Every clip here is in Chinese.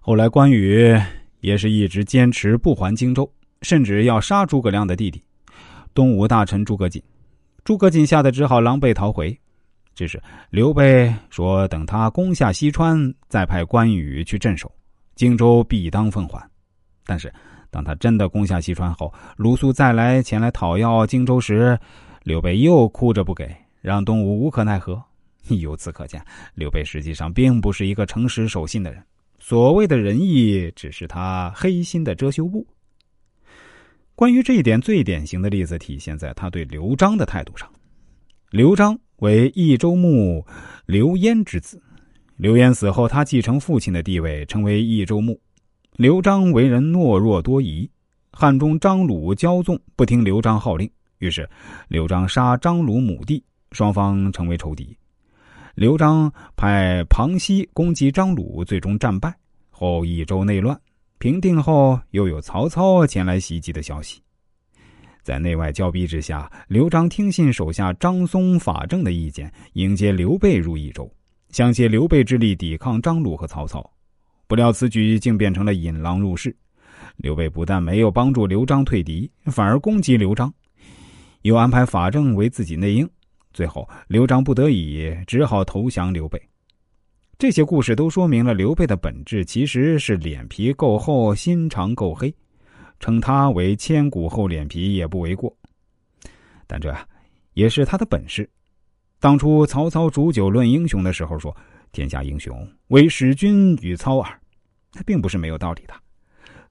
后来关羽也是一直坚持不还荆州，甚至要杀诸葛亮的弟弟东吴大臣诸葛瑾。诸葛瑾吓得只好狼狈逃回。只是刘备说，等他攻下西川，再派关羽去镇守荆州，必当奉还。但是，当他真的攻下西川后，鲁肃再来前来讨要荆州时，刘备又哭着不给，让东吴无可奈何。由此可见，刘备实际上并不是一个诚实守信的人。所谓的仁义，只是他黑心的遮羞布。关于这一点，最典型的例子体现在他对刘璋的态度上。刘璋。为益州牧刘焉之子，刘焉死后，他继承父亲的地位，成为益州牧。刘璋为人懦弱多疑，汉中张鲁骄纵，不听刘璋号令，于是刘璋杀张鲁母弟，双方成为仇敌。刘璋派庞熙攻击张鲁，最终战败。后益州内乱平定后，又有曹操前来袭击的消息。在内外交逼之下，刘璋听信手下张松、法正的意见，迎接刘备入益州，想借刘备之力抵抗张鲁和曹操。不料此举竟变成了引狼入室。刘备不但没有帮助刘璋退敌，反而攻击刘璋，又安排法正为自己内应。最后，刘璋不得已只好投降刘备。这些故事都说明了刘备的本质其实是脸皮够厚，心肠够黑。称他为千古厚脸皮也不为过，但这也是他的本事。当初曹操煮酒论英雄的时候说：“天下英雄，唯使君与操耳。”他并不是没有道理的。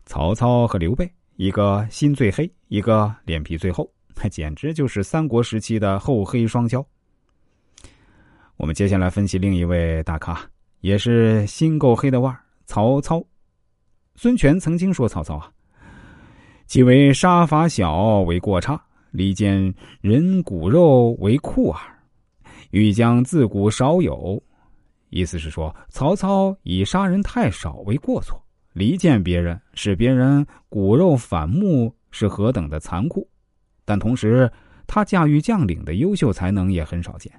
曹操和刘备，一个心最黑，一个脸皮最厚，那 简直就是三国时期的厚黑双骄。我们接下来分析另一位大咖，也是心够黑的腕儿——曹操。孙权曾经说：“曹操啊。”其为杀伐小为过差，离间人骨肉为酷耳。欲将自古少有，意思是说曹操以杀人太少为过错，离间别人，使别人骨肉反目，是何等的残酷。但同时，他驾驭将领的优秀才能也很少见，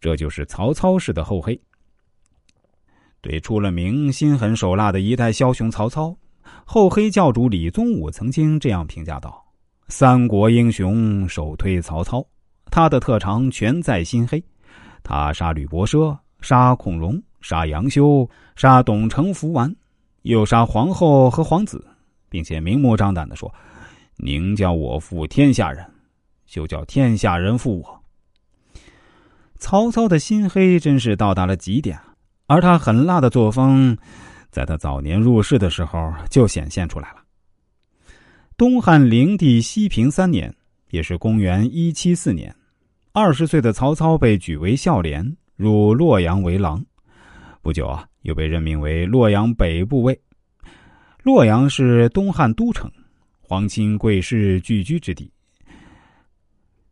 这就是曹操式的厚黑。对出了名心狠手辣的一代枭雄曹操。厚黑教主李宗武曾经这样评价道：“三国英雄首推曹操，他的特长全在心黑。他杀吕伯奢，杀孔融，杀杨修，杀董承、福完，又杀皇后和皇子，并且明目张胆的说：‘宁叫我负天下人，休叫天下人负我。’曹操的心黑真是到达了极点，而他狠辣的作风。”在他早年入世的时候就显现出来了。东汉灵帝西平三年，也是公元一七四年，二十岁的曹操被举为孝廉，入洛阳为郎。不久啊，又被任命为洛阳北部尉。洛阳是东汉都城，皇亲贵士聚居之地。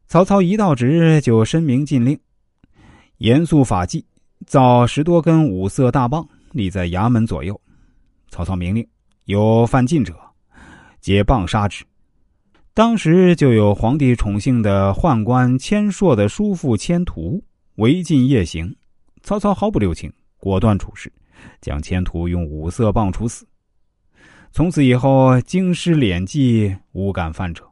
曹操一到职就申明禁令，严肃法纪，造十多根五色大棒。立在衙门左右，曹操明令：有犯禁者，皆棒杀之。当时就有皇帝宠幸的宦官千硕的叔父千图违禁夜行，曹操毫不留情，果断处事，将千图用五色棒处死。从此以后，京师敛迹，无敢犯者。